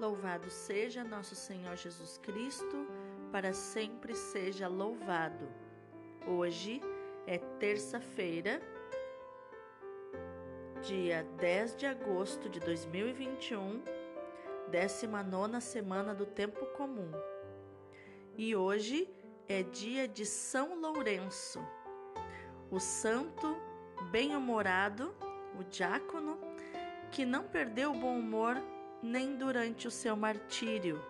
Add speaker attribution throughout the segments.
Speaker 1: Louvado seja nosso Senhor Jesus Cristo, para sempre seja louvado. Hoje é terça-feira, dia 10 de agosto de 2021, 19 semana do Tempo Comum. E hoje é dia de São Lourenço, o santo bem-humorado, o diácono, que não perdeu o bom humor nem durante o seu martírio.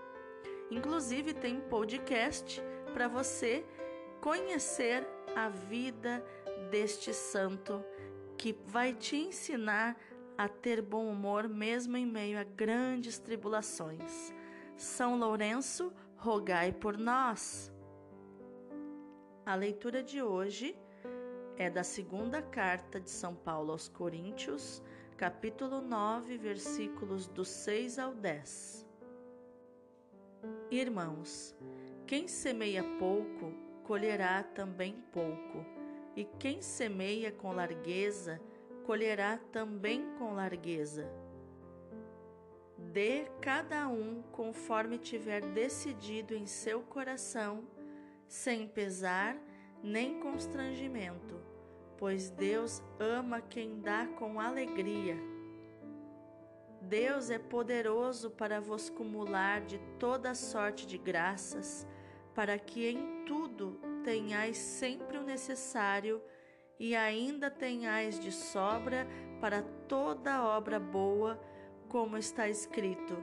Speaker 1: Inclusive, tem podcast para você conhecer a vida deste santo que vai te ensinar a ter bom humor mesmo em meio a grandes tribulações. São Lourenço, rogai por nós. A leitura de hoje é da segunda carta de São Paulo aos Coríntios, capítulo 9, versículos do 6 ao 10. Irmãos, quem semeia pouco, colherá também pouco, e quem semeia com largueza, colherá também com largueza. Dê cada um conforme tiver decidido em seu coração, sem pesar nem constrangimento pois Deus ama quem dá com alegria. Deus é poderoso para vos cumular de toda sorte de graças, para que em tudo tenhais sempre o necessário e ainda tenhais de sobra para toda obra boa, como está escrito: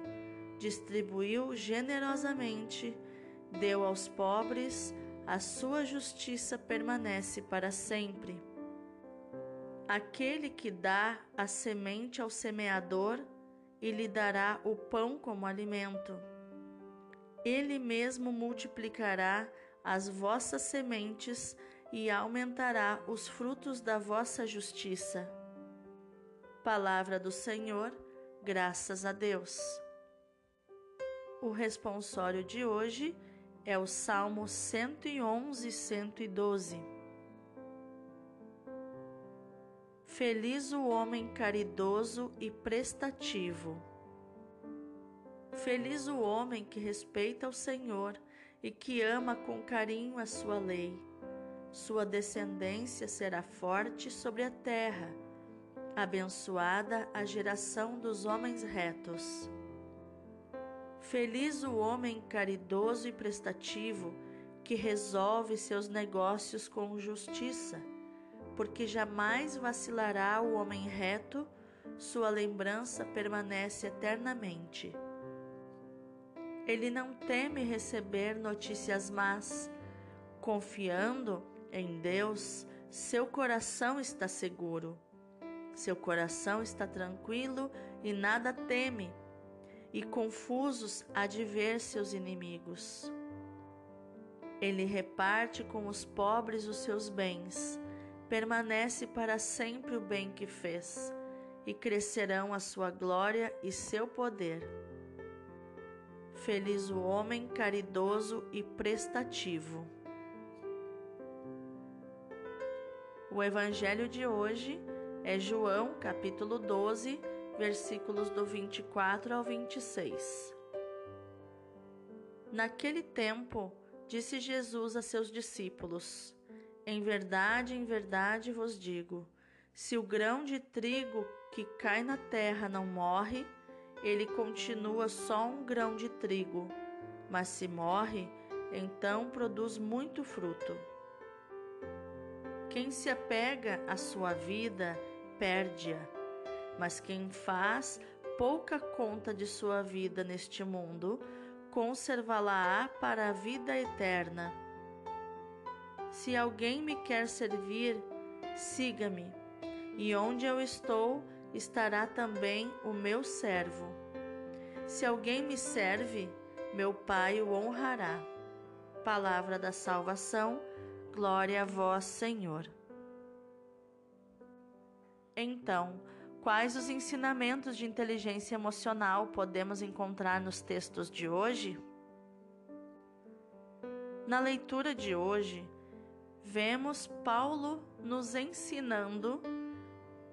Speaker 1: distribuiu generosamente, deu aos pobres, a sua justiça permanece para sempre. Aquele que dá a semente ao semeador e lhe dará o pão como alimento. Ele mesmo multiplicará as vossas sementes e aumentará os frutos da vossa justiça. Palavra do Senhor, graças a Deus. O responsório de hoje é o Salmo 111 e 112. Feliz o homem caridoso e prestativo. Feliz o homem que respeita o Senhor e que ama com carinho a sua lei. Sua descendência será forte sobre a terra. Abençoada a geração dos homens retos. Feliz o homem caridoso e prestativo que resolve seus negócios com justiça porque jamais vacilará o homem reto, sua lembrança permanece eternamente. Ele não teme receber notícias más, confiando em Deus, seu coração está seguro. Seu coração está tranquilo e nada teme, e confusos há de ver seus inimigos. Ele reparte com os pobres os seus bens permanece para sempre o bem que fez, e crescerão a sua glória e seu poder. Feliz o homem caridoso e prestativo. O evangelho de hoje é João, capítulo 12, versículos do 24 ao 26. Naquele tempo, disse Jesus a seus discípulos: em verdade, em verdade vos digo: se o grão de trigo que cai na terra não morre, ele continua só um grão de trigo, mas se morre, então produz muito fruto. Quem se apega à sua vida, perde-a, mas quem faz pouca conta de sua vida neste mundo, conservá-la-á para a vida eterna. Se alguém me quer servir, siga-me, e onde eu estou, estará também o meu servo. Se alguém me serve, meu Pai o honrará. Palavra da salvação, glória a vós, Senhor. Então, quais os ensinamentos de inteligência emocional podemos encontrar nos textos de hoje? Na leitura de hoje, vemos Paulo nos ensinando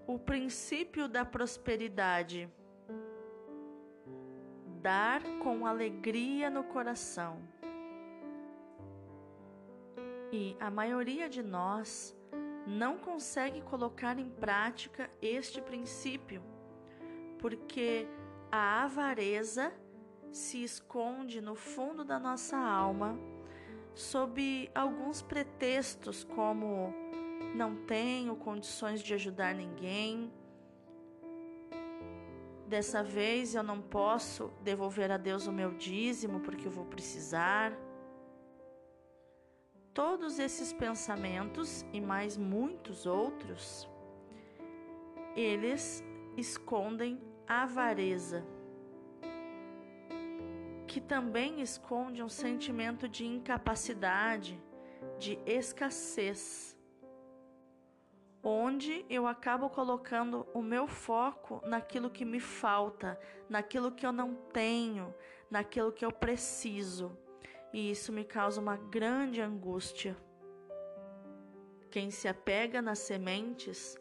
Speaker 1: o princípio da prosperidade. dar com alegria no coração. E a maioria de nós não consegue colocar em prática este princípio, porque a avareza se esconde no fundo da nossa alma sob alguns pretextos, como não tenho condições de ajudar ninguém, dessa vez eu não posso devolver a Deus o meu dízimo porque eu vou precisar. Todos esses pensamentos e mais muitos outros, eles escondem avareza que também esconde um sentimento de incapacidade, de escassez, onde eu acabo colocando o meu foco naquilo que me falta, naquilo que eu não tenho, naquilo que eu preciso, e isso me causa uma grande angústia. Quem se apega nas sementes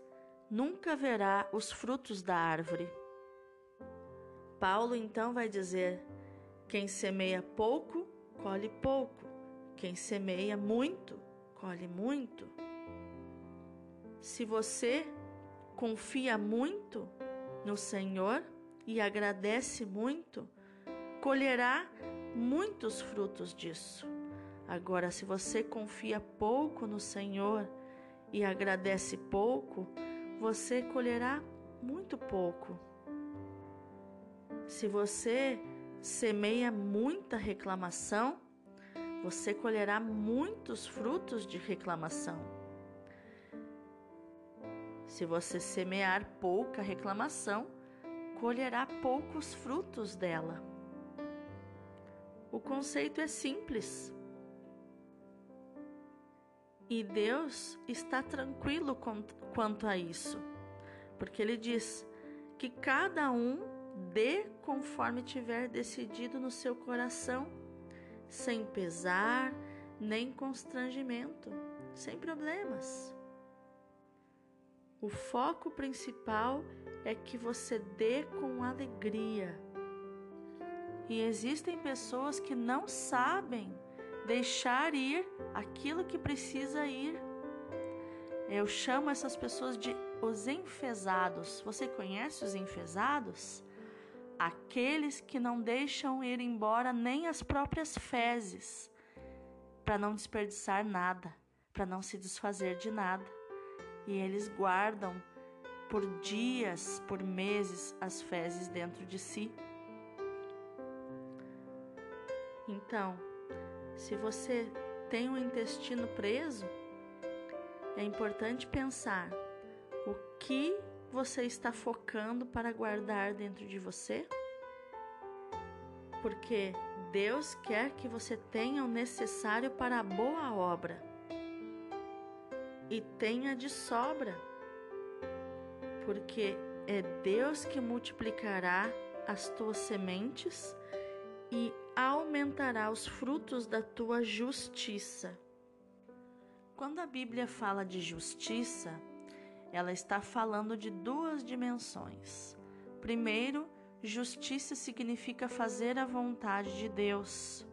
Speaker 1: nunca verá os frutos da árvore. Paulo então vai dizer: quem semeia pouco, colhe pouco. Quem semeia muito, colhe muito. Se você confia muito no Senhor e agradece muito, colherá muitos frutos disso. Agora, se você confia pouco no Senhor e agradece pouco, você colherá muito pouco. Se você semeia muita reclamação, você colherá muitos frutos de reclamação. Se você semear pouca reclamação, colherá poucos frutos dela. O conceito é simples. E Deus está tranquilo quanto a isso, porque Ele diz que cada um dê conforme tiver decidido no seu coração, sem pesar nem constrangimento, sem problemas. O foco principal é que você dê com alegria. E existem pessoas que não sabem deixar ir aquilo que precisa ir. Eu chamo essas pessoas de os enfesados. Você conhece os enfesados? Aqueles que não deixam ir embora nem as próprias fezes, para não desperdiçar nada, para não se desfazer de nada. E eles guardam por dias, por meses, as fezes dentro de si. Então, se você tem o intestino preso, é importante pensar o que você está focando para guardar dentro de você? Porque Deus quer que você tenha o necessário para a boa obra e tenha de sobra, porque é Deus que multiplicará as tuas sementes e aumentará os frutos da tua justiça. Quando a Bíblia fala de justiça, ela está falando de duas dimensões. Primeiro, justiça significa fazer a vontade de Deus.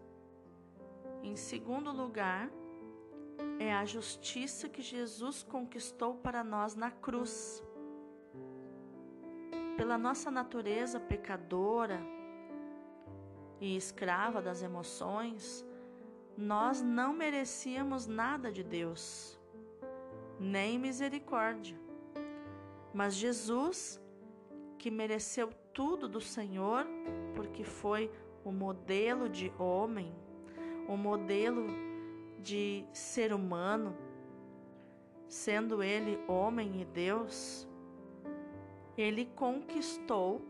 Speaker 1: Em segundo lugar, é a justiça que Jesus conquistou para nós na cruz. Pela nossa natureza pecadora e escrava das emoções, nós não merecíamos nada de Deus, nem misericórdia. Mas Jesus, que mereceu tudo do Senhor, porque foi o modelo de homem, o modelo de ser humano, sendo ele homem e Deus, ele conquistou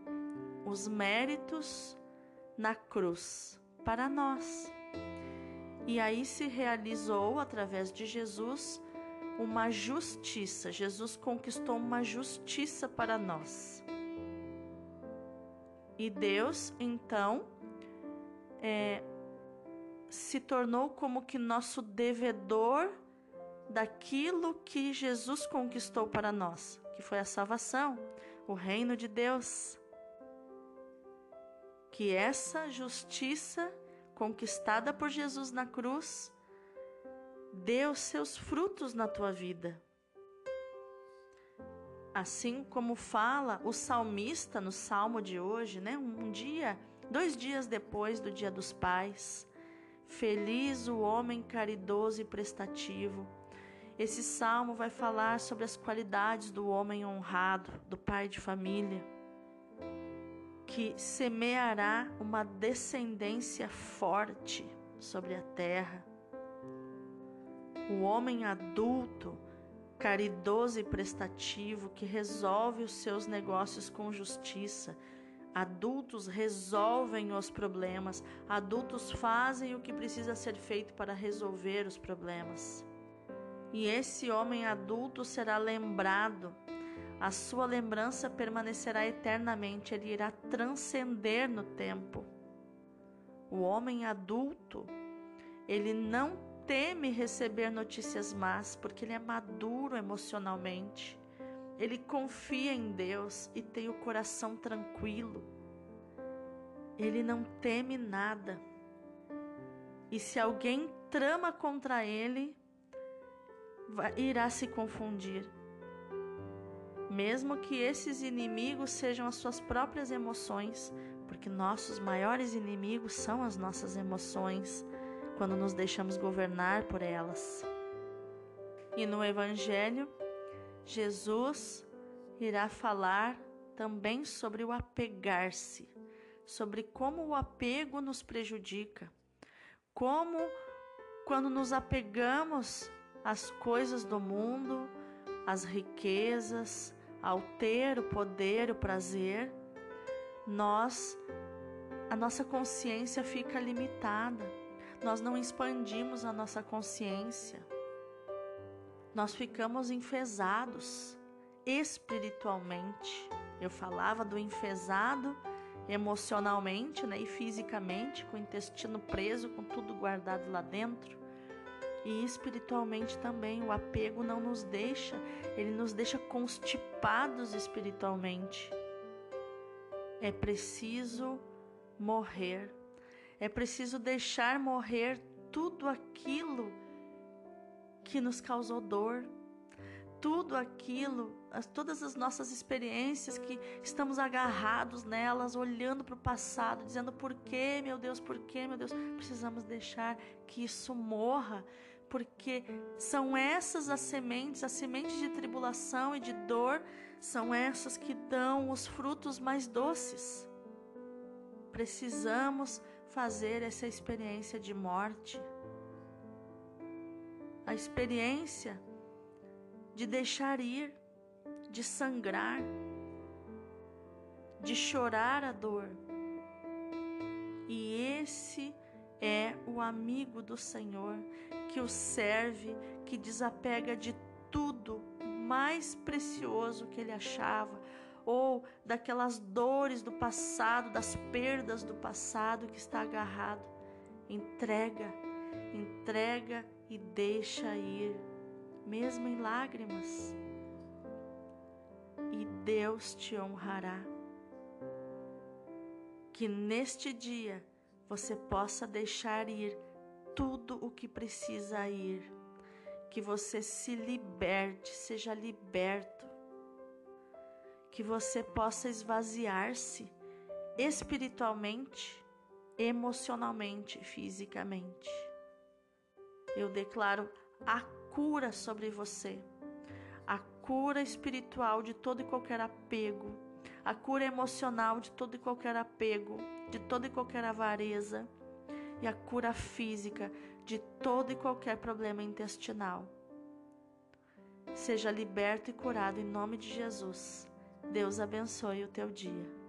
Speaker 1: os méritos na cruz para nós. E aí se realizou através de Jesus uma justiça. Jesus conquistou uma justiça para nós. E Deus, então, é, se tornou como que nosso devedor daquilo que Jesus conquistou para nós, que foi a salvação, o reino de Deus, que essa justiça conquistada por Jesus na cruz dê os seus frutos na tua vida. Assim como fala o salmista no salmo de hoje, né? Um dia, dois dias depois do Dia dos Pais, feliz o homem caridoso e prestativo. Esse salmo vai falar sobre as qualidades do homem honrado, do pai de família que semeará uma descendência forte sobre a terra. O homem adulto, caridoso e prestativo, que resolve os seus negócios com justiça. Adultos resolvem os problemas, adultos fazem o que precisa ser feito para resolver os problemas. E esse homem adulto será lembrado a sua lembrança permanecerá eternamente, ele irá transcender no tempo. O homem adulto, ele não teme receber notícias más, porque ele é maduro emocionalmente. Ele confia em Deus e tem o coração tranquilo. Ele não teme nada. E se alguém trama contra ele, irá se confundir mesmo que esses inimigos sejam as suas próprias emoções, porque nossos maiores inimigos são as nossas emoções, quando nos deixamos governar por elas. E no Evangelho, Jesus irá falar também sobre o apegar-se, sobre como o apego nos prejudica, como quando nos apegamos às coisas do mundo, às riquezas, ao ter o poder, o prazer, nós a nossa consciência fica limitada. Nós não expandimos a nossa consciência. Nós ficamos enfesados espiritualmente. Eu falava do enfesado emocionalmente né, e fisicamente, com o intestino preso, com tudo guardado lá dentro. E espiritualmente também, o apego não nos deixa, ele nos deixa constipados espiritualmente. É preciso morrer, é preciso deixar morrer tudo aquilo que nos causou dor, tudo aquilo, as, todas as nossas experiências que estamos agarrados nelas, olhando para o passado, dizendo por que, meu Deus, por que, meu Deus, precisamos deixar que isso morra, porque são essas as sementes, as sementes de tribulação e de dor, são essas que dão os frutos mais doces. Precisamos fazer essa experiência de morte, a experiência de deixar ir, de sangrar, de chorar a dor. E esse é o amigo do Senhor que o serve, que desapega de tudo mais precioso que ele achava, ou daquelas dores do passado, das perdas do passado que está agarrado. Entrega, entrega e deixa ir, mesmo em lágrimas. E Deus te honrará. Que neste dia você possa deixar ir tudo o que precisa ir, que você se liberte, seja liberto, que você possa esvaziar-se espiritualmente, emocionalmente, fisicamente. Eu declaro a cura sobre você, a cura espiritual de todo e qualquer apego, a cura emocional de todo e qualquer apego de toda e qualquer avareza e a cura física de todo e qualquer problema intestinal. Seja liberto e curado em nome de Jesus. Deus abençoe o teu dia.